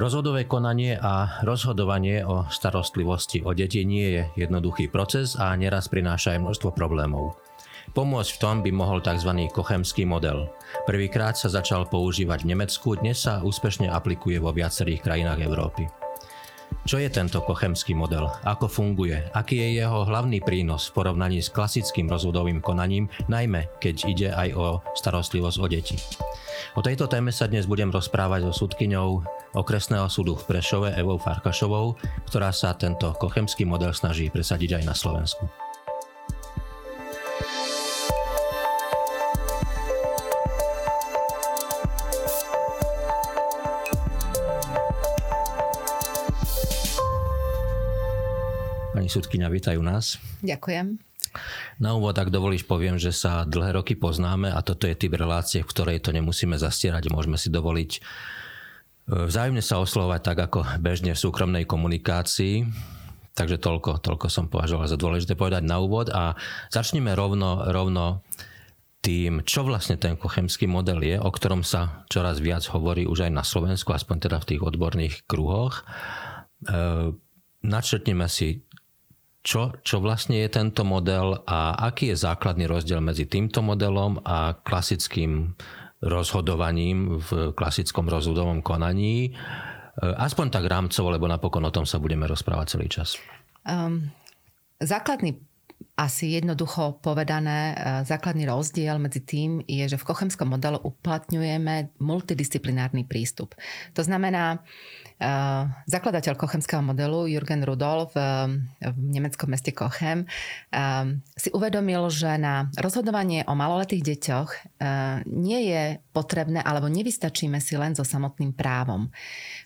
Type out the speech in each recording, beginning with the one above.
Rozhodové konanie a rozhodovanie o starostlivosti o deti nie je jednoduchý proces a neraz prináša aj množstvo problémov. Pomôcť v tom by mohol tzv. kochemský model. Prvýkrát sa začal používať v Nemecku, dnes sa úspešne aplikuje vo viacerých krajinách Európy. Čo je tento kochemský model? Ako funguje? Aký je jeho hlavný prínos v porovnaní s klasickým rozvodovým konaním, najmä keď ide aj o starostlivosť o deti? O tejto téme sa dnes budem rozprávať so súdkyňou okresného súdu v Prešove Evou Farkašovou, ktorá sa tento kochemský model snaží presadiť aj na Slovensku. Pani súdkyňa, vítajú nás. Ďakujem. Na úvod, ak dovolíš, poviem, že sa dlhé roky poznáme a toto je typ relácie, v ktorej to nemusíme zastierať. Môžeme si dovoliť e, vzájomne sa oslovať tak, ako bežne v súkromnej komunikácii. Takže toľko, toľko som považoval za dôležité povedať na úvod a začneme rovno, rovno tým, čo vlastne ten kochemský model je, o ktorom sa čoraz viac hovorí už aj na Slovensku, aspoň teda v tých odborných kruhoch. E, načrtneme si čo, čo vlastne je tento model a aký je základný rozdiel medzi týmto modelom a klasickým rozhodovaním v klasickom rozhodovom konaní. E, aspoň tak rámcovo, lebo napokon o tom sa budeme rozprávať celý čas. Um, základný asi jednoducho povedané, e, základný rozdiel medzi tým je, že v kochemskom modelu uplatňujeme multidisciplinárny prístup. To znamená, Eh, zakladateľ kochemského modelu Jürgen Rudolf v, v nemeckom meste Kochem si uvedomil, že na rozhodovanie o maloletých deťoch nie je potrebné alebo nevystačíme si len so samotným právom.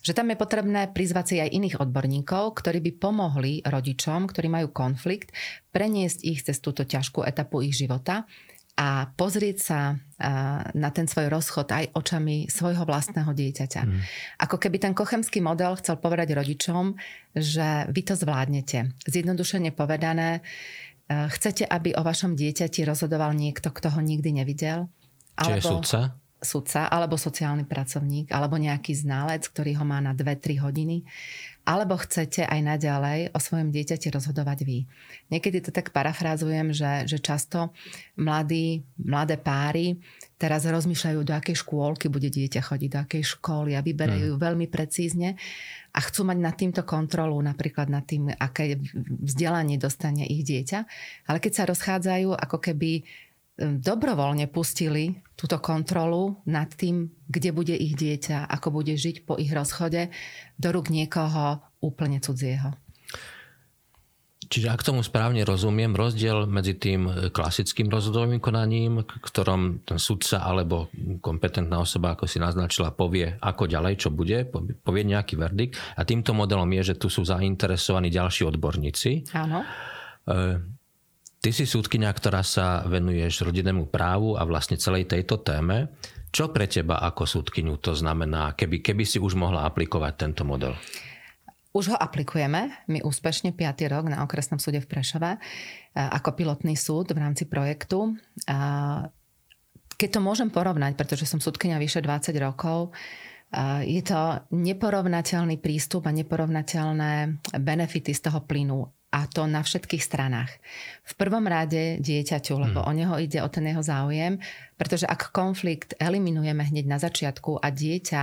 Že tam je potrebné prizvať si aj iných odborníkov, ktorí by pomohli rodičom, ktorí majú konflikt, preniesť ich cez túto ťažkú etapu ich života a pozrieť sa na ten svoj rozchod aj očami svojho vlastného dieťaťa. Mm. Ako keby ten kochemský model chcel povedať rodičom, že vy to zvládnete. Zjednodušene povedané, chcete, aby o vašom dieťati rozhodoval niekto, kto ho nikdy nevidel? Alebo... Čiže sudca? sudca, alebo sociálny pracovník, alebo nejaký ználec, ktorý ho má na 2-3 hodiny alebo chcete aj naďalej o svojom dieťati rozhodovať vy. Niekedy to tak parafrázujem, že, že často mladí, mladé páry teraz rozmýšľajú, do akej škôlky bude dieťa chodiť, do akej školy a vyberajú hmm. veľmi precízne a chcú mať nad týmto kontrolu, napríklad nad tým, aké vzdelanie dostane ich dieťa. Ale keď sa rozchádzajú, ako keby dobrovoľne pustili túto kontrolu nad tým, kde bude ich dieťa, ako bude žiť po ich rozchode, do rúk niekoho úplne cudzieho. Čiže ak tomu správne rozumiem, rozdiel medzi tým klasickým rozhodovým konaním, ktorom ten sudca alebo kompetentná osoba, ako si naznačila, povie, ako ďalej, čo bude, povie nejaký verdikt. A týmto modelom je, že tu sú zainteresovaní ďalší odborníci. Áno. E, Ty si súdkynia, ktorá sa venuješ rodinnému právu a vlastne celej tejto téme. Čo pre teba ako súdkyňu to znamená, keby, keby si už mohla aplikovať tento model? Už ho aplikujeme, my úspešne 5. rok na okresnom súde v Prešove e, ako pilotný súd v rámci projektu. Keď to môžem porovnať, pretože som súdkynia vyše 20 rokov, e, je to neporovnateľný prístup a neporovnateľné benefity z toho plynu a to na všetkých stranách. V prvom rade dieťaťu, lebo hmm. o neho ide o ten jeho záujem, pretože ak konflikt eliminujeme hneď na začiatku a dieťa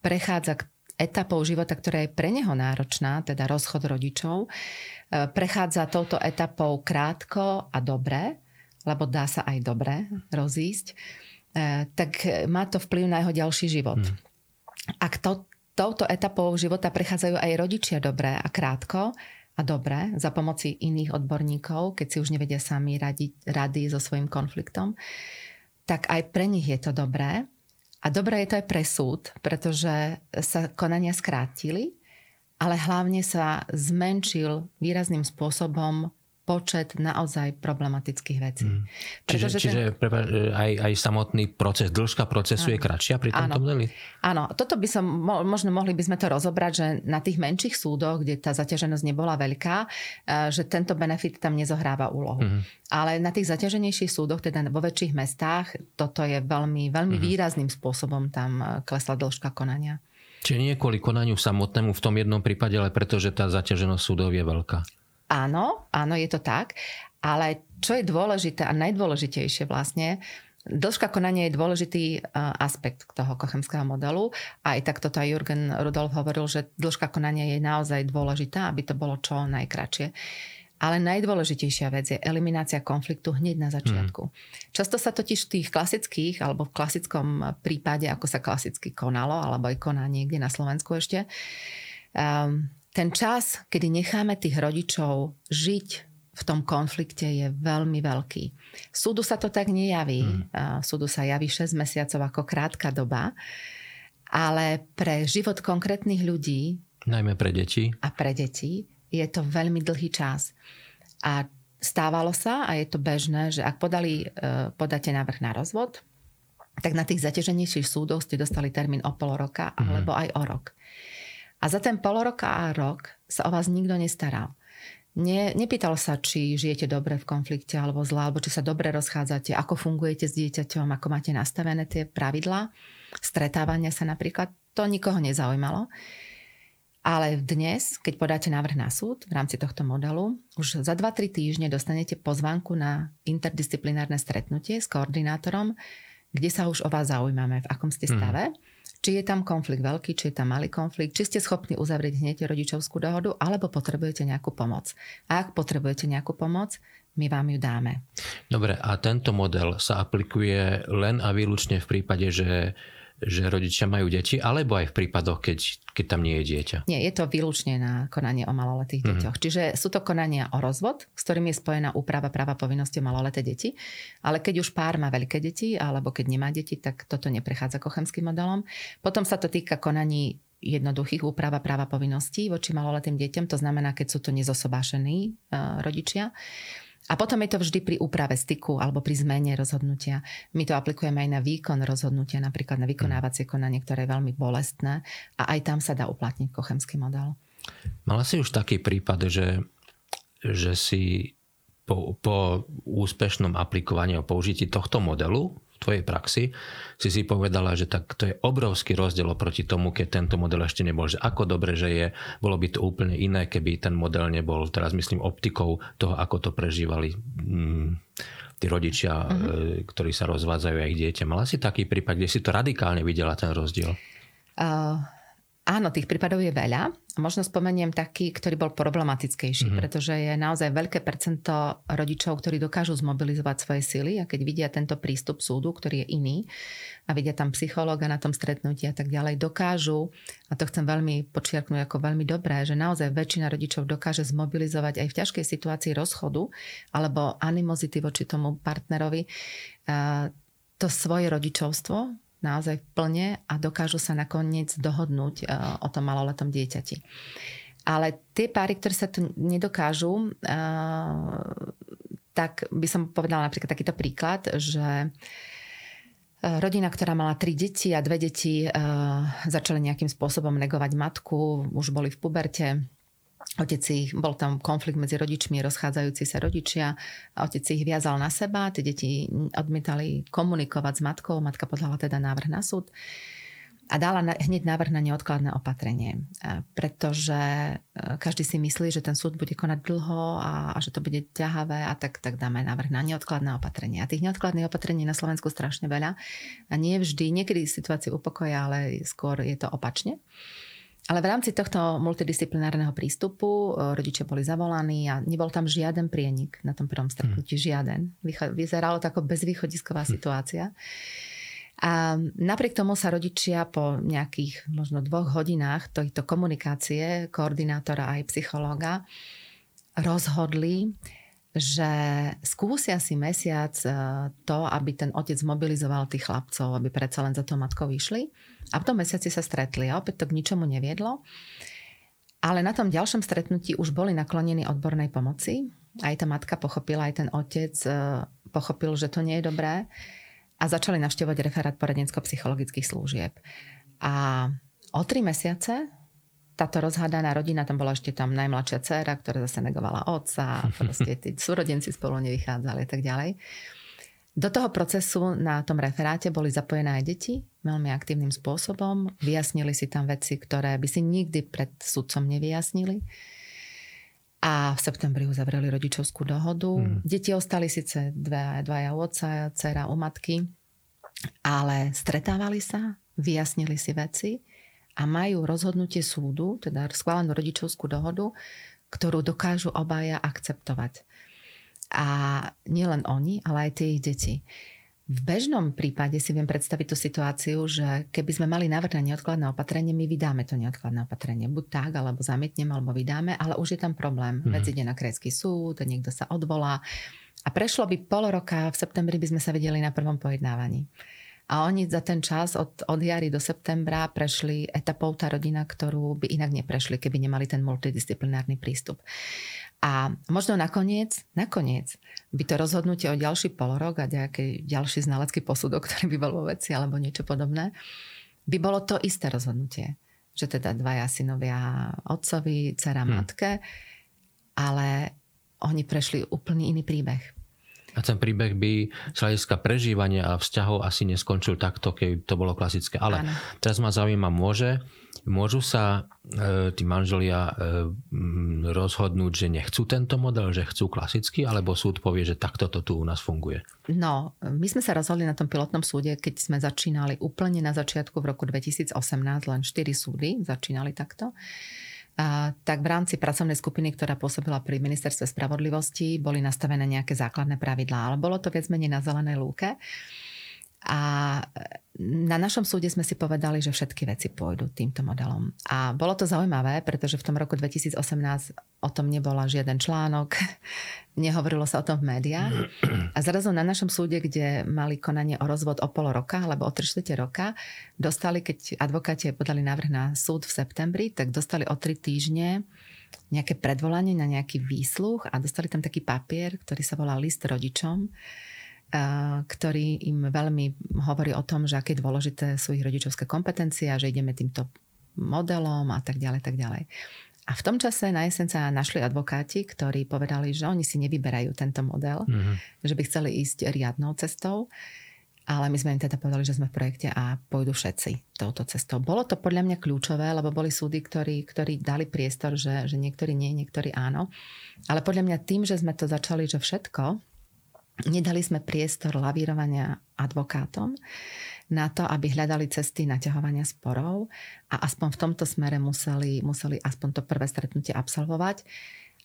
prechádza k etapou života, ktorá je pre neho náročná, teda rozchod rodičov, e, prechádza touto etapou krátko a dobre, lebo dá sa aj dobre rozísť, e, tak má to vplyv na jeho ďalší život. Hmm. Ak to, touto etapou života prechádzajú aj rodičia dobre a krátko, a dobre za pomoci iných odborníkov, keď si už nevedia sami radiť, rady so svojím konfliktom, tak aj pre nich je to dobré. A dobré je to aj pre súd, pretože sa konania skrátili, ale hlavne sa zmenšil výrazným spôsobom počet naozaj problematických vecí. Mm. Čiže, čiže ten... aj, aj samotný proces, dĺžka procesu áno. je kratšia pri tomto modeli? Áno, toto by som, možno mohli by sme to rozobrať, že na tých menších súdoch, kde tá zaťaženosť nebola veľká, e, že tento benefit tam nezohráva úlohu. Mm. Ale na tých zaťaženejších súdoch, teda vo väčších mestách, toto je veľmi, veľmi mm. výrazným spôsobom tam e, klesla dĺžka konania. Čiže nie kvôli konaniu samotnému v tom jednom prípade, ale pretože tá zaťaženosť súdov je veľká. Áno, áno, je to tak. Ale čo je dôležité a najdôležitejšie vlastne, Dĺžka konania je dôležitý e, aspekt toho kochemského modelu. Aj tak toto aj Jürgen Rudolf hovoril, že dĺžka konania je naozaj dôležitá, aby to bolo čo najkračšie. Ale najdôležitejšia vec je eliminácia konfliktu hneď na začiatku. Hmm. Často sa totiž v tých klasických alebo v klasickom prípade, ako sa klasicky konalo, alebo aj koná niekde na Slovensku ešte, um, ten čas, kedy necháme tých rodičov žiť v tom konflikte je veľmi veľký. Súdu sa to tak nejaví. Hmm. Súdu sa javí 6 mesiacov ako krátka doba, ale pre život konkrétnych ľudí Najmä pre deti. A pre deti je to veľmi dlhý čas. A stávalo sa, a je to bežné, že ak podali, e, podáte návrh na rozvod, tak na tých zaťaženejších súdoch ste dostali termín o pol roka mm. alebo aj o rok. A za ten pol roka a rok sa o vás nikto nestaral. Ne, nepýtal sa, či žijete dobre v konflikte alebo zle, alebo či sa dobre rozchádzate, ako fungujete s dieťaťom, ako máte nastavené tie pravidlá, stretávania sa napríklad. To nikoho nezaujímalo. Ale dnes, keď podáte návrh na súd v rámci tohto modelu, už za 2-3 týždne dostanete pozvanku na interdisciplinárne stretnutie s koordinátorom, kde sa už o vás zaujímame, v akom ste mhm. stave. Mm. Či je tam konflikt veľký, či je tam malý konflikt, či ste schopní uzavrieť hneď rodičovskú dohodu, alebo potrebujete nejakú pomoc. A ak potrebujete nejakú pomoc, my vám ju dáme. Dobre, a tento model sa aplikuje len a výlučne v prípade, že že rodičia majú deti, alebo aj v prípadoch, keď, keď tam nie je dieťa? Nie, je to výlučne na konanie o maloletých mm-hmm. deťoch. Čiže sú to konania o rozvod, s ktorým je spojená úprava práva povinnosti o maloleté deti. Ale keď už pár má veľké deti, alebo keď nemá deti, tak toto neprechádza kochemským modelom. Potom sa to týka konaní jednoduchých úprava práva povinností voči maloletým deťom, to znamená, keď sú to nezosobášení uh, rodičia. A potom je to vždy pri úprave styku alebo pri zmene rozhodnutia. My to aplikujeme aj na výkon rozhodnutia, napríklad na vykonávacie konanie, ktoré je veľmi bolestné a aj tam sa dá uplatniť kochemský model. Mala si už taký prípad, že, že si po, po úspešnom aplikovaní a použití tohto modelu tvojej praxi si si povedala, že tak to je obrovský rozdiel oproti tomu, keď tento model ešte nebol. Že ako dobre, že je, bolo by to úplne iné, keby ten model nebol, teraz myslím optikou toho, ako to prežívali mm, tí rodičia, mm-hmm. ktorí sa rozvádzajú aj dieťa. Mala si taký prípad, kde si to radikálne videla ten rozdiel? Uh, áno, tých prípadov je veľa. Možno spomeniem taký, ktorý bol problematickejší, mm-hmm. pretože je naozaj veľké percento rodičov, ktorí dokážu zmobilizovať svoje sily a keď vidia tento prístup súdu, ktorý je iný a vidia tam psychológa na tom stretnutí a tak ďalej, dokážu, a to chcem veľmi počiarknúť ako veľmi dobré, že naozaj väčšina rodičov dokáže zmobilizovať aj v ťažkej situácii rozchodu alebo animozity voči tomu partnerovi to svoje rodičovstvo, naozaj plne a dokážu sa nakoniec dohodnúť e, o tom maloletom dieťati. Ale tie páry, ktoré sa to nedokážu, e, tak by som povedala napríklad takýto príklad, že e, rodina, ktorá mala tri deti a dve deti začali nejakým spôsobom negovať matku, už boli v puberte, Otec si, bol tam konflikt medzi rodičmi, rozchádzajúci sa rodičia. Otec ich viazal na seba, tie deti odmietali komunikovať s matkou, matka podala teda návrh na súd a dala hneď návrh na neodkladné opatrenie. Pretože e, každý si myslí, že ten súd bude konať dlho a, a že to bude ťahavé a tak, tak dáme návrh na neodkladné opatrenie. A tých neodkladných opatrení na Slovensku strašne veľa. A nie vždy, niekedy situáciu upokoja, ale skôr je to opačne. Ale v rámci tohto multidisciplinárneho prístupu e, rodičia boli zavolaní a nebol tam žiaden prienik na tom prvom stretnutí, hmm. žiaden. Vyzeralo to ako bezvýchodisková hmm. situácia. A napriek tomu sa rodičia po nejakých možno dvoch hodinách tejto komunikácie, koordinátora aj psychológa, rozhodli, že skúsia si mesiac e, to, aby ten otec mobilizoval tých chlapcov, aby predsa len za to matkou vyšli a v tom mesiaci sa stretli a opäť to k ničomu neviedlo. Ale na tom ďalšom stretnutí už boli naklonení odbornej pomoci. Aj tá matka pochopila, aj ten otec e, pochopil, že to nie je dobré a začali navštevovať referát poradensko-psychologických služieb. A o tri mesiace táto rozhádaná rodina, tam bola ešte tam najmladšia dcera, ktorá zase negovala otca, proste tí súrodenci spolu nevychádzali a tak ďalej. Do toho procesu na tom referáte boli zapojené aj deti veľmi aktívnym spôsobom. Vyjasnili si tam veci, ktoré by si nikdy pred sudcom nevyjasnili. A v septembri uzavreli rodičovskú dohodu. Mm. Deti ostali síce dve, dvaja u otca, dcera u matky, ale stretávali sa, vyjasnili si veci a majú rozhodnutie súdu, teda schválenú rodičovskú dohodu, ktorú dokážu obaja akceptovať. A nielen oni, ale aj tie ich deti. V bežnom prípade si viem predstaviť tú situáciu, že keby sme mali návrh na neodkladné opatrenie, my vydáme to neodkladné opatrenie. Buď tak, alebo zamietneme, alebo vydáme, ale už je tam problém. Mm. Vec ide na krajský súd, niekto sa odvolá. A prešlo by pol roka, v septembri by sme sa videli na prvom pojednávaní. A oni za ten čas od, od jary do septembra prešli etapou tá rodina, ktorú by inak neprešli, keby nemali ten multidisciplinárny prístup. A možno nakoniec, nakoniec by to rozhodnutie o ďalší polorok a nejaký ďalší znalecký posudok, ktorý by bol vo veci alebo niečo podobné, by bolo to isté rozhodnutie. Že teda dvaja synovia otcovi, dcera hmm. matke, ale oni prešli úplný iný príbeh. A ten príbeh by z hľadiska prežívania a vzťahov asi neskončil takto, keď to bolo klasické. Ale ano. teraz ma zaujíma, môže, môžu sa e, tí manželia e, rozhodnúť, že nechcú tento model, že chcú klasicky, alebo súd povie, že takto to tu u nás funguje? No, my sme sa rozhodli na tom pilotnom súde, keď sme začínali úplne na začiatku v roku 2018, len 4 súdy začínali takto tak v rámci pracovnej skupiny, ktorá pôsobila pri ministerstve spravodlivosti, boli nastavené nejaké základné pravidlá, ale bolo to viac menej na zelenej lúke. A na našom súde sme si povedali, že všetky veci pôjdu týmto modelom. A bolo to zaujímavé, pretože v tom roku 2018 o tom nebola žiaden článok, nehovorilo sa o tom v médiách. A zrazu na našom súde, kde mali konanie o rozvod o pol roka, alebo o 3 roka, dostali, keď advokáti podali návrh na súd v septembri, tak dostali o 3 týždne nejaké predvolanie na nejaký výsluch a dostali tam taký papier, ktorý sa volá list rodičom, ktorý im veľmi hovorí o tom, že aké dôležité sú ich rodičovské kompetencie a že ideme týmto modelom a tak ďalej, tak ďalej. A v tom čase na jeseň sa našli advokáti, ktorí povedali, že oni si nevyberajú tento model, mm-hmm. že by chceli ísť riadnou cestou. Ale my sme im teda povedali, že sme v projekte a pôjdu všetci touto cestou. Bolo to podľa mňa kľúčové, lebo boli súdy, ktorí, ktorí dali priestor, že, že niektorí nie, niektorí áno. Ale podľa mňa tým, že sme to začali, že všetko, Nedali sme priestor lavírovania advokátom na to, aby hľadali cesty naťahovania sporov a aspoň v tomto smere museli, museli aspoň to prvé stretnutie absolvovať.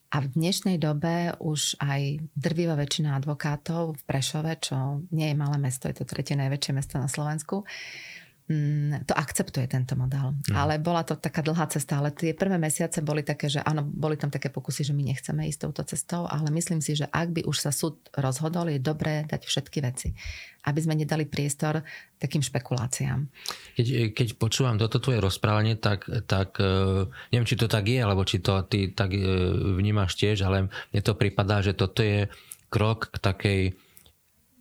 A v dnešnej dobe už aj drvivá väčšina advokátov v Prešove, čo nie je malé mesto, je to tretie najväčšie mesto na Slovensku, to akceptuje tento model. Mm. Ale bola to taká dlhá cesta, ale tie prvé mesiace boli také, že áno, boli tam také pokusy, že my nechceme ísť touto cestou, ale myslím si, že ak by už sa súd rozhodol, je dobré dať všetky veci, aby sme nedali priestor takým špekuláciám. Keď, keď počúvam toto tvoje rozprávanie, tak, tak e, neviem, či to tak je, alebo či to ty tak e, vnímaš tiež, ale mne to pripadá, že toto je krok k takej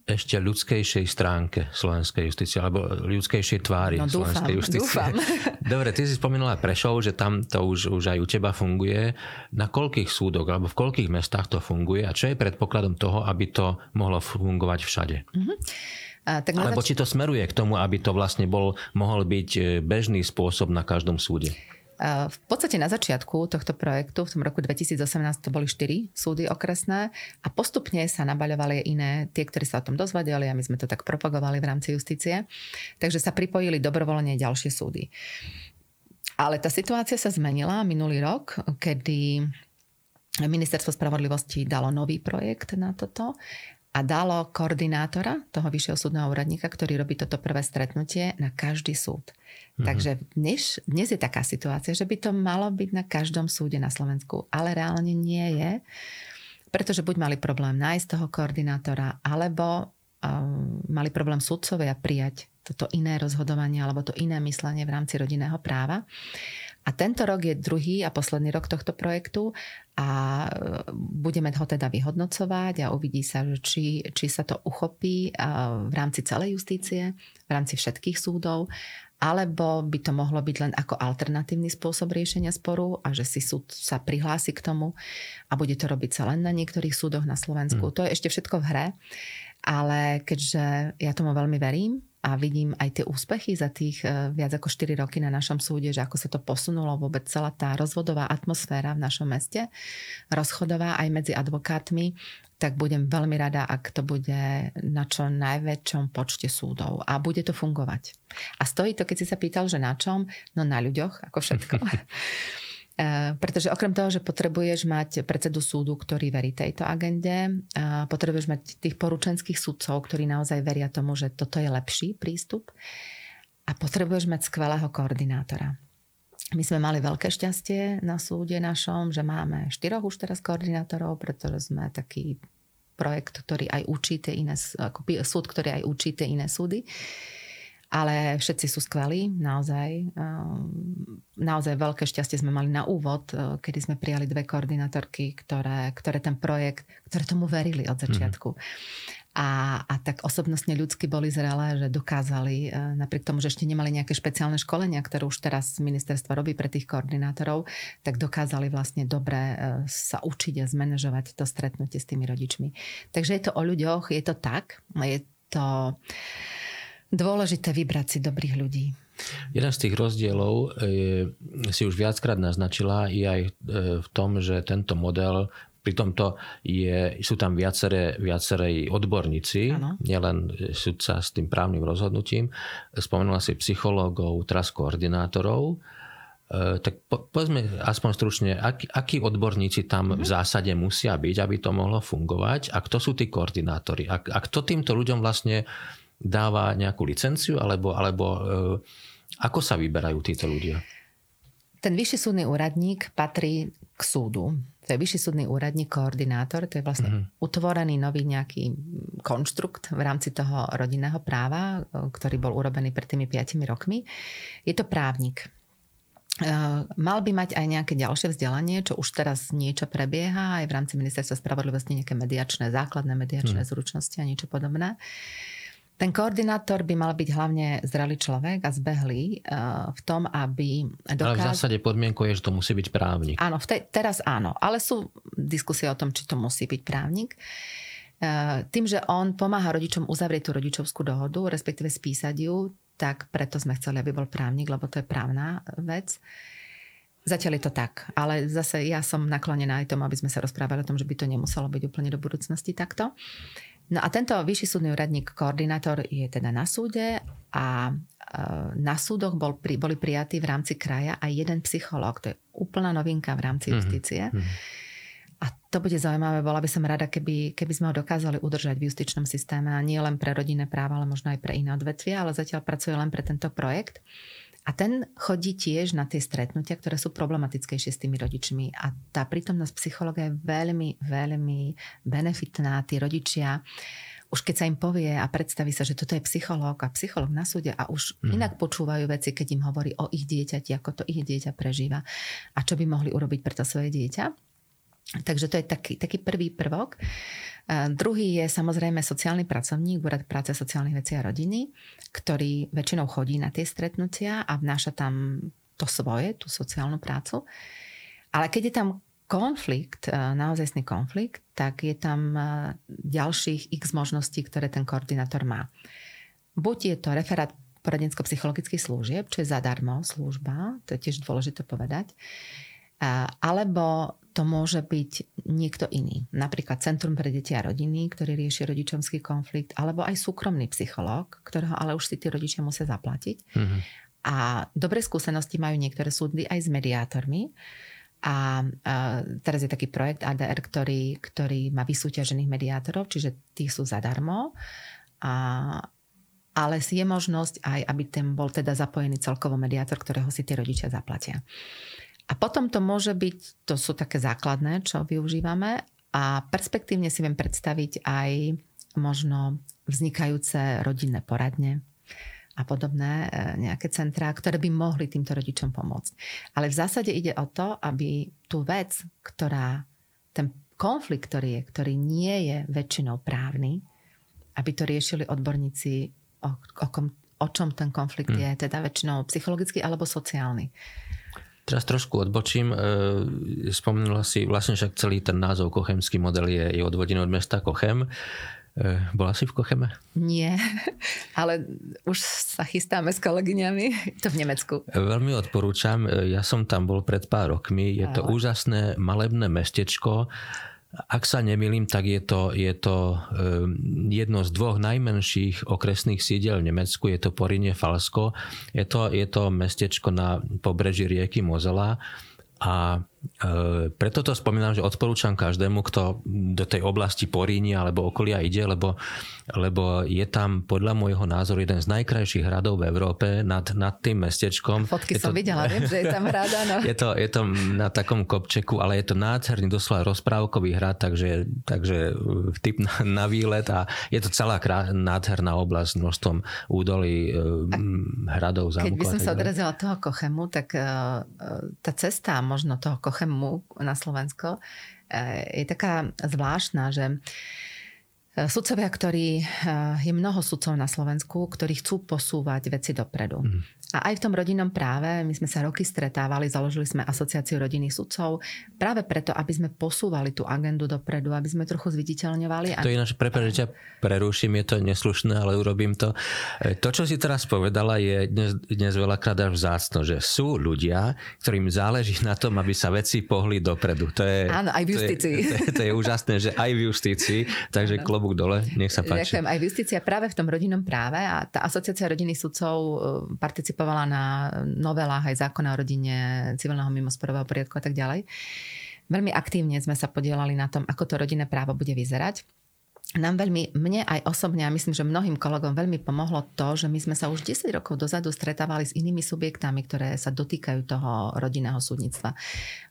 ešte ľudskejšej stránke slovenskej justície, alebo ľudskejšej tvári no, dúfam, slovenskej justície. Dúfam. Dobre, ty si spomínala Prešov, že tam to už, už aj u teba funguje. Na koľkých súdoch alebo v koľkých mestách to funguje a čo je predpokladom toho, aby to mohlo fungovať všade? Mm-hmm. A, tak Alebo zač- či to smeruje k tomu, aby to vlastne bol, mohol byť e, bežný spôsob na každom súde? V podstate na začiatku tohto projektu, v tom roku 2018 to boli 4 súdy okresné a postupne sa nabaľovali iné, tie, ktorí sa o tom dozvedeli a my sme to tak propagovali v rámci justície. Takže sa pripojili dobrovoľne ďalšie súdy. Ale tá situácia sa zmenila minulý rok, kedy Ministerstvo spravodlivosti dalo nový projekt na toto a dalo koordinátora toho vyššieho súdneho úradníka, ktorý robí toto prvé stretnutie na každý súd. Mm-hmm. Takže dnes, dnes je taká situácia, že by to malo byť na každom súde na Slovensku, ale reálne nie je, pretože buď mali problém nájsť toho koordinátora, alebo um, mali problém sudcovia prijať toto iné rozhodovanie alebo to iné myslenie v rámci rodinného práva. A tento rok je druhý a posledný rok tohto projektu a e, budeme ho teda vyhodnocovať a uvidí sa, či, či sa to uchopí v rámci celej justície, v rámci všetkých súdov alebo by to mohlo byť len ako alternatívny spôsob riešenia sporu a že si súd sa prihlási k tomu a bude to robiť sa len na niektorých súdoch na Slovensku. Mm. To je ešte všetko v hre, ale keďže ja tomu veľmi verím a vidím aj tie úspechy za tých e, viac ako 4 roky na našom súde, že ako sa to posunulo vôbec celá tá rozvodová atmosféra v našom meste, rozchodová aj medzi advokátmi, tak budem veľmi rada, ak to bude na čo najväčšom počte súdov a bude to fungovať. A stojí to, keď si sa pýtal, že na čom? No na ľuďoch, ako všetko. Eh, pretože okrem toho, že potrebuješ mať predsedu súdu, ktorý verí tejto agende, potrebuješ mať tých poručenských sudcov, ktorí naozaj veria tomu, že toto je lepší prístup a potrebuješ mať skvelého koordinátora. My sme mali veľké šťastie na súde našom, že máme štyroch už teraz koordinátorov, pretože sme taký projekt, ktorý aj učí tie iné, súd, ktorý aj učí tie iné súdy. Uh, ale všetci sú skvelí, naozaj. Ehm, naozaj veľké šťastie sme mali na úvod, e, kedy sme prijali dve koordinátorky, ktoré, ktoré ten projekt, ktoré tomu verili od začiatku. Mm. A, a tak osobnostne ľudsky boli zrelé, že dokázali, e, napriek tomu, že ešte nemali nejaké špeciálne školenia, ktoré už teraz ministerstvo robí pre tých koordinátorov, tak dokázali vlastne dobre e, sa učiť a zmanéžovať to stretnutie s tými rodičmi. Takže je to o ľuďoch, je to tak, je to dôležité vybrať si dobrých ľudí. Jeden z tých rozdielov je, si už viackrát naznačila je aj e, v tom, že tento model pri tomto je, sú tam viaceré, viaceré odborníci, ano. nielen sudca s tým právnym rozhodnutím. Spomenula si psychológov, teraz koordinátorov. E, tak po, povedzme aspoň stručne, akí, akí odborníci tam mm-hmm. v zásade musia byť, aby to mohlo fungovať a kto sú tí koordinátori. A, a kto týmto ľuďom vlastne dáva nejakú licenciu, alebo, alebo e, ako sa vyberajú títo ľudia? Ten vyšší súdny úradník patrí k súdu. To je vyšší súdny úradník, koordinátor, to je vlastne uh-huh. utvorený nový nejaký konštrukt v rámci toho rodinného práva, e, ktorý bol urobený pred tými 5 rokmi. Je to právnik. Uh, mal by mať aj nejaké ďalšie vzdelanie, čo už teraz niečo prebieha, aj v rámci ministerstva spravodlivosti nejaké mediačné, základné mediačné hmm. zručnosti a niečo podobné. Ten koordinátor by mal byť hlavne zrelý človek a zbehlý uh, v tom, aby dokázal... Ale v zásade podmienkou je, že to musí byť právnik. Áno, te, teraz áno, ale sú diskusie o tom, či to musí byť právnik. Uh, tým, že on pomáha rodičom uzavrieť tú rodičovskú dohodu, respektíve spísať ju, tak preto sme chceli, aby bol právnik, lebo to je právna vec. Zatiaľ je to tak, ale zase ja som naklonená aj tomu, aby sme sa rozprávali o tom, že by to nemuselo byť úplne do budúcnosti takto. No a tento vyšší súdny úradník, koordinátor je teda na súde a e, na súdoch bol, boli prijatí v rámci kraja aj jeden psychológ. To je úplná novinka v rámci mhm, justície. Mm-hmm. A to bude zaujímavé, bola by som rada, keby, keby sme ho dokázali udržať v justičnom systéme a nie len pre rodinné práva, ale možno aj pre iné odvetvia, ale zatiaľ pracuje len pre tento projekt. A ten chodí tiež na tie stretnutia, ktoré sú problematickejšie s tými rodičmi. A tá prítomnosť psychologa je veľmi, veľmi benefitná. Tí rodičia už keď sa im povie a predstaví sa, že toto je psychológ a psychológ na súde a už mm. inak počúvajú veci, keď im hovorí o ich dieťati, ako to ich dieťa prežíva a čo by mohli urobiť pre to svoje dieťa. Takže to je taký, taký prvý prvok. Druhý je samozrejme sociálny pracovník, úrad práce sociálnych vecí a rodiny, ktorý väčšinou chodí na tie stretnutia a vnáša tam to svoje, tú sociálnu prácu. Ale keď je tam konflikt, e, naozajstný konflikt, tak je tam e, ďalších x možností, ktoré ten koordinátor má. Buď je to referát poradensko-psychologických služieb, čo je zadarmo služba, to je tiež dôležité povedať, alebo to môže byť niekto iný. Napríklad Centrum pre deti a rodiny, ktorý rieši rodičomský konflikt, alebo aj súkromný psychológ, ktorého ale už si tí rodičia musia zaplatiť. Mm-hmm. A dobré skúsenosti majú niektoré súdy aj s mediátormi. A, a teraz je taký projekt ADR, ktorý, ktorý má vysúťažených mediátorov, čiže tí sú zadarmo. A, ale je možnosť aj, aby ten bol teda zapojený celkovo mediátor, ktorého si tí rodičia zaplatia. A potom to môže byť, to sú také základné, čo využívame a perspektívne si viem predstaviť aj možno vznikajúce rodinné poradne a podobné e, nejaké centrá, ktoré by mohli týmto rodičom pomôcť. Ale v zásade ide o to, aby tú vec, ktorá, ten konflikt, ktorý je, ktorý nie je väčšinou právny, aby to riešili odborníci, o, o, kom, o čom ten konflikt hmm. je, teda väčšinou psychologický alebo sociálny. Teraz trošku odbočím. E, spomenula si, vlastne však celý ten názov Kochemský model je, je odvodený od mesta Kochem. E, bola si v Kocheme? Nie, ale už sa chystáme s kolegyňami. To v Nemecku. Veľmi odporúčam. Ja som tam bol pred pár rokmi. Je to ale. úžasné malebné mestečko. Ak sa nemýlim, tak je to, je to jedno z dvoch najmenších okresných sídel v Nemecku. Je to Porinie Falsko. Je to, je to mestečko na pobreží rieky Mozela. A preto to spomínam, že odporúčam každému, kto do tej oblasti Poríni alebo okolia ide, lebo, lebo je tam podľa môjho názoru jeden z najkrajších hradov v Európe nad, nad tým mestečkom. Fotky je som to, videla, viem, že je tam hrad, no. je, to, je to na takom kopčeku, ale je to nádherný, doslova rozprávkový hrad, takže, takže typ na, na výlet a je to celá krá, nádherná oblasť množstvom údolí, a hradov, zámkov. Keď by som sa odrazila toho Kochemu, tak tá cesta možno toho Kochemu na Slovensko e, je taká zvláštna, že e, Sudcovia, ktorí, e, je mnoho sudcov na Slovensku, ktorí chcú posúvať veci dopredu. Mm. A aj v tom rodinnom práve, my sme sa roky stretávali, založili sme asociáciu rodinných sudcov, práve preto, aby sme posúvali tú agendu dopredu, aby sme trochu zviditeľňovali. To je ináč, prepáč, že ťa preruším, je to neslušné, ale urobím to. E, to, čo si teraz povedala, je dnes, dnes veľakrát až vzácno, že sú ľudia, ktorým záleží na tom, aby sa veci pohli dopredu. To je, Áno, aj v justícii. To je, to, je, to je úžasné, že aj v justícii, takže Áno. klobúk dole, nech sa páči. Ďakujem, aj v justícii práve v tom rodinnom práve a tá asociácia rodinných sudcov e, participuje participovala na novelách aj zákona o rodine, civilného mimosporového poriadku a tak ďalej. Veľmi aktívne sme sa podielali na tom, ako to rodinné právo bude vyzerať nám veľmi, mne aj osobne a myslím, že mnohým kolegom veľmi pomohlo to, že my sme sa už 10 rokov dozadu stretávali s inými subjektami, ktoré sa dotýkajú toho rodinného súdnictva.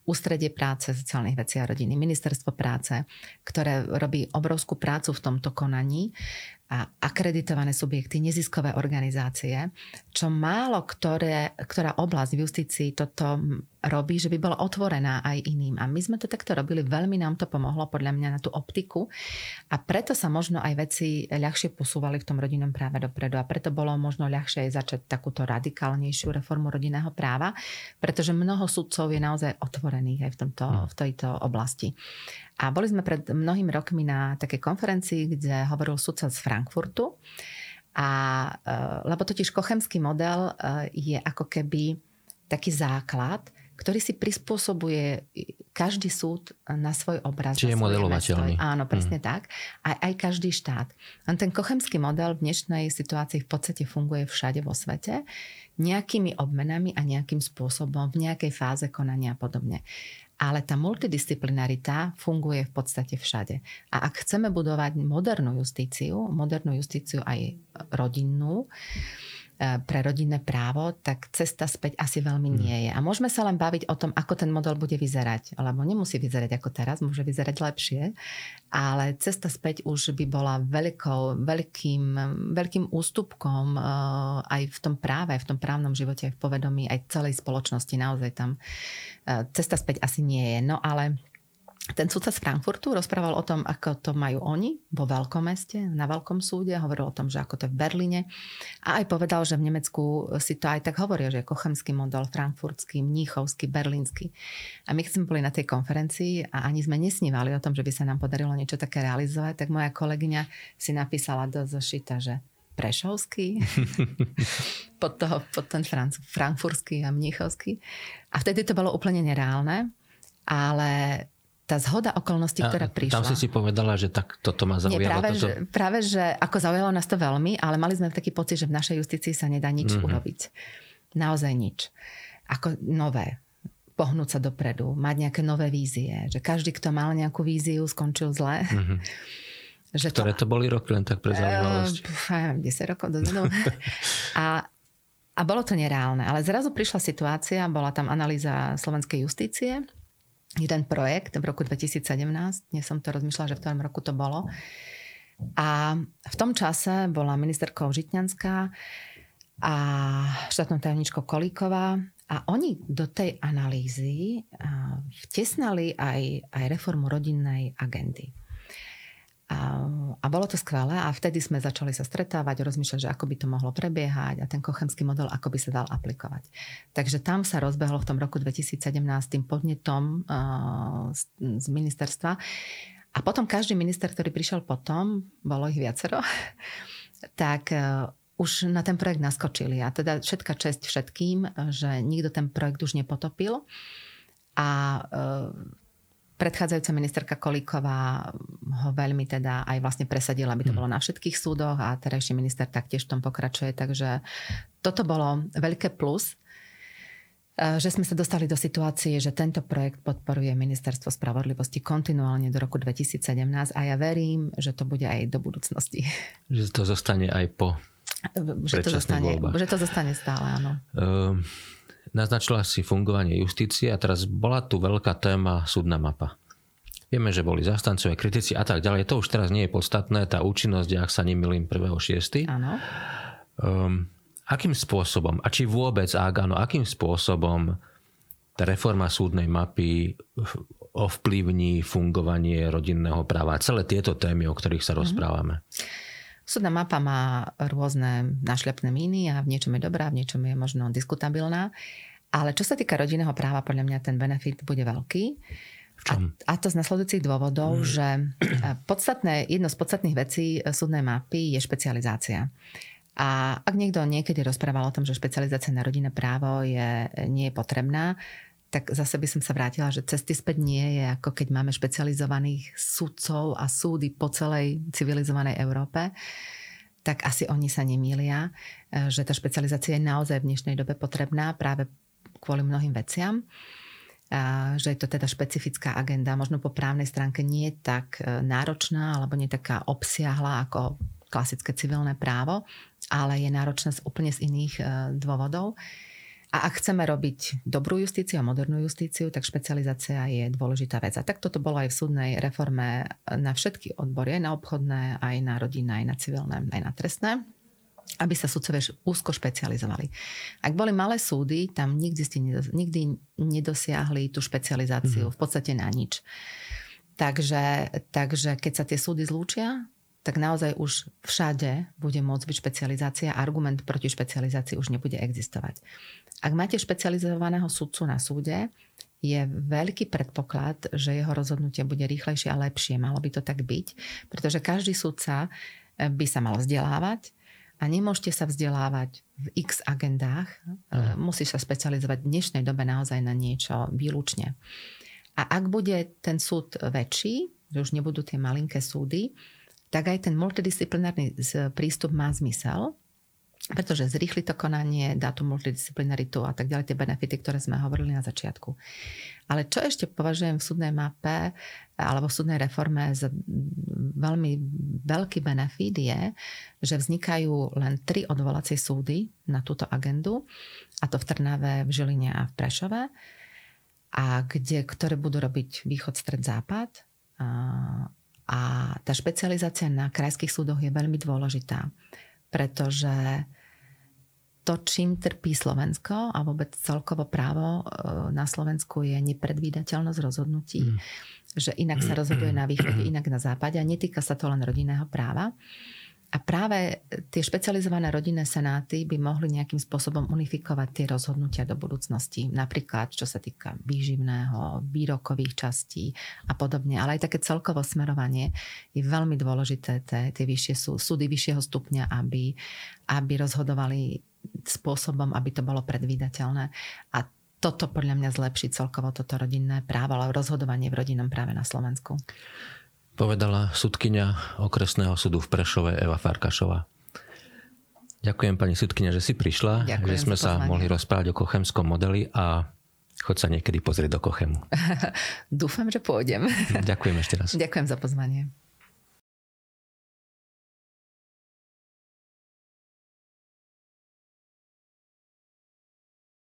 Ústredie práce, sociálnych vecí a rodiny, ministerstvo práce, ktoré robí obrovskú prácu v tomto konaní a akreditované subjekty, neziskové organizácie, čo málo ktoré, ktorá oblasť v justícii toto robí, že by bola otvorená aj iným. A my sme to takto robili, veľmi nám to pomohlo podľa mňa na tú optiku a preto sa možno aj veci ľahšie posúvali v tom rodinnom práve dopredu a preto bolo možno ľahšie aj začať takúto radikálnejšiu reformu rodinného práva, pretože mnoho sudcov je naozaj otvorených aj v, tomto, hm. v tejto oblasti. A boli sme pred mnohými rokmi na takej konferencii, kde hovoril sudca z Frankfurtu. A, e, lebo totiž kochemský model e, je ako keby taký základ, ktorý si prispôsobuje každý súd na svoj obraz. Čiže je modelovateľný. Áno, presne hmm. tak. Aj, aj každý štát. Len ten kochemský model v dnešnej situácii v podstate funguje všade vo svete nejakými obmenami a nejakým spôsobom v nejakej fáze konania a podobne ale tá multidisciplinarita funguje v podstate všade. A ak chceme budovať modernú justíciu, modernú justíciu aj rodinnú, E, pre rodinné právo, tak cesta späť asi veľmi hmm. nie je. A môžeme sa len baviť o tom, ako ten model bude vyzerať. Lebo nemusí vyzerať ako teraz, môže vyzerať lepšie, ale cesta späť už by bola veľkou, veľkým, veľkým ústupkom e, aj v tom práve, v tom právnom živote, aj v povedomí, aj celej spoločnosti. Naozaj tam e, cesta späť asi nie je. No ale ten sudca z Frankfurtu rozprával o tom, ako to majú oni vo veľkom meste, na veľkom súde. Hovoril o tom, že ako to je v Berlíne. A aj povedal, že v Nemecku si to aj tak hovoria, že je kochemský model, frankfurtský, mníchovský, berlínsky. A my keď sme boli na tej konferencii a ani sme nesnívali o tom, že by sa nám podarilo niečo také realizovať, tak moja kolegyňa si napísala do zošita, že Prešovský, pod, toho, pod ten frankfurský a mníchovský. A vtedy to bolo úplne nereálne, ale tá zhoda okolností, ktorá prišla. Tam si si povedala, že tak toto ma zaujalo. Nie, práve, toto... Že, práve, že ako zaujalo nás to veľmi, ale mali sme taký pocit, že v našej justícii sa nedá nič mm-hmm. urobiť. Naozaj nič. Ako nové. Pohnúť sa dopredu, mať nejaké nové vízie. Že každý, kto mal nejakú víziu, skončil zle. Mm-hmm. Že Ktoré to, to boli roky, len tak pre zaujímavosť? Uh, 10 rokov dozadu. a, a bolo to nereálne. Ale zrazu prišla situácia, bola tam analýza slovenskej justície jeden projekt v roku 2017, dnes som to rozmýšľala, že v ktorom roku to bolo. A v tom čase bola ministerkou Žitňanská a štátnou tajomničkou Kolíková a oni do tej analýzy vtesnali aj, aj reformu rodinnej agendy. A, a bolo to skvelé a vtedy sme začali sa stretávať, rozmýšľať, že ako by to mohlo prebiehať a ten kochemský model, ako by sa dal aplikovať. Takže tam sa rozbehlo v tom roku 2017 tým podnetom uh, z, z ministerstva. A potom každý minister, ktorý prišiel potom, bolo ich viacero, tak e, už na ten projekt naskočili. A teda všetka česť všetkým, že nikto ten projekt už nepotopil. A predchádzajúca ministerka Kolíková ho veľmi teda aj vlastne presadila, aby to hmm. bolo na všetkých súdoch a terajší minister taktiež v tom pokračuje. Takže toto bolo veľké plus, e, že sme sa dostali do situácie, že tento projekt podporuje Ministerstvo spravodlivosti kontinuálne do roku 2017 a ja verím, že to bude aj do budúcnosti. Že to zostane aj po že to zostane, voľbách. Že to zostane stále, áno. Uh, Naznačila si fungovanie justície a teraz bola tu veľká téma súdna mapa. Vieme, že boli zastancové kritici a tak ďalej. To už teraz nie je podstatné. Tá účinnosť, ak sa nemýlim, 1.6. Áno. Um, akým spôsobom, a či vôbec, ak áno, akým spôsobom tá reforma súdnej mapy ovplyvní fungovanie rodinného práva. Celé tieto témy, o ktorých sa mhm. rozprávame. Súdna mapa má rôzne našľapné míny a v niečom je dobrá, v niečom je možno diskutabilná. Ale čo sa týka rodinného práva, podľa mňa ten benefit bude veľký. A, a to z nasledujúcich dôvodov, mm. že e, podstatné, jedno z podstatných vecí súdnej mapy je špecializácia. A ak niekto niekedy rozprával o tom, že špecializácia na rodinné právo je, nie je potrebná, tak zase by som sa vrátila, že cesty späť nie je ako keď máme špecializovaných sudcov a súdy po celej civilizovanej Európe tak asi oni sa nemýlia, e, že tá špecializácia je naozaj v dnešnej dobe potrebná práve kvôli mnohým veciam. A že je to teda špecifická agenda, možno po právnej stránke nie je tak e, náročná alebo nie taká obsiahla ako klasické civilné právo, ale je náročná z úplne z iných e, dôvodov. A ak chceme robiť dobrú justíciu a modernú justíciu, tak špecializácia je dôležitá vec. A tak toto bolo aj v súdnej reforme na všetky odbory, aj na obchodné, aj na rodinné, aj na civilné, aj na trestné aby sa sudcovia úzko špecializovali. Ak boli malé súdy, tam nikdy ste nikdy nedosiahli tú špecializáciu, mm. v podstate na nič. Takže, takže keď sa tie súdy zlúčia, tak naozaj už všade bude môcť byť špecializácia. Argument proti špecializácii už nebude existovať. Ak máte špecializovaného sudcu na súde, je veľký predpoklad, že jeho rozhodnutie bude rýchlejšie a lepšie. Malo by to tak byť, pretože každý sudca eh, by sa mal vzdelávať a nemôžete sa vzdelávať v x agendách. Mm. Musíš sa specializovať v dnešnej dobe naozaj na niečo výlučne. A ak bude ten súd väčší, že už nebudú tie malinké súdy, tak aj ten multidisciplinárny prístup má zmysel, pretože zrýchli to konanie, dá tú multidisciplinaritu a tak ďalej, tie benefity, ktoré sme hovorili na začiatku. Ale čo ešte považujem v súdnej mape alebo v súdnej reforme za veľmi veľký benefit je, že vznikajú len tri odvolacie súdy na túto agendu, a to v Trnave, v Žiline a v Prešove, a kde, ktoré budú robiť východ, stred, západ. A, a tá špecializácia na krajských súdoch je veľmi dôležitá, pretože to, čím trpí Slovensko a vôbec celkovo právo e, na Slovensku je nepredvídateľnosť rozhodnutí. Mm. Že inak sa rozhoduje na východe, inak na západe a netýka sa to len rodinného práva. A práve tie špecializované rodinné senáty by mohli nejakým spôsobom unifikovať tie rozhodnutia do budúcnosti. Napríklad, čo sa týka výživného, výrokových častí a podobne. Ale aj také celkovo smerovanie je veľmi dôležité. Tie, tie vyššie sú, súdy vyššieho stupňa, aby, aby rozhodovali spôsobom, aby to bolo predvídateľné. A toto podľa mňa zlepší celkovo toto rodinné právo, ale rozhodovanie v rodinnom práve na Slovensku. Povedala sudkynia okresného súdu v Prešove Eva Farkašová. Ďakujem pani sudkynia, že si prišla, Ďakujem že sme sa mohli rozprávať o kochemskom modeli a chod sa niekedy pozrieť do Kochemu. Dúfam, že pôjdem. Ďakujem ešte raz. Ďakujem za pozvanie.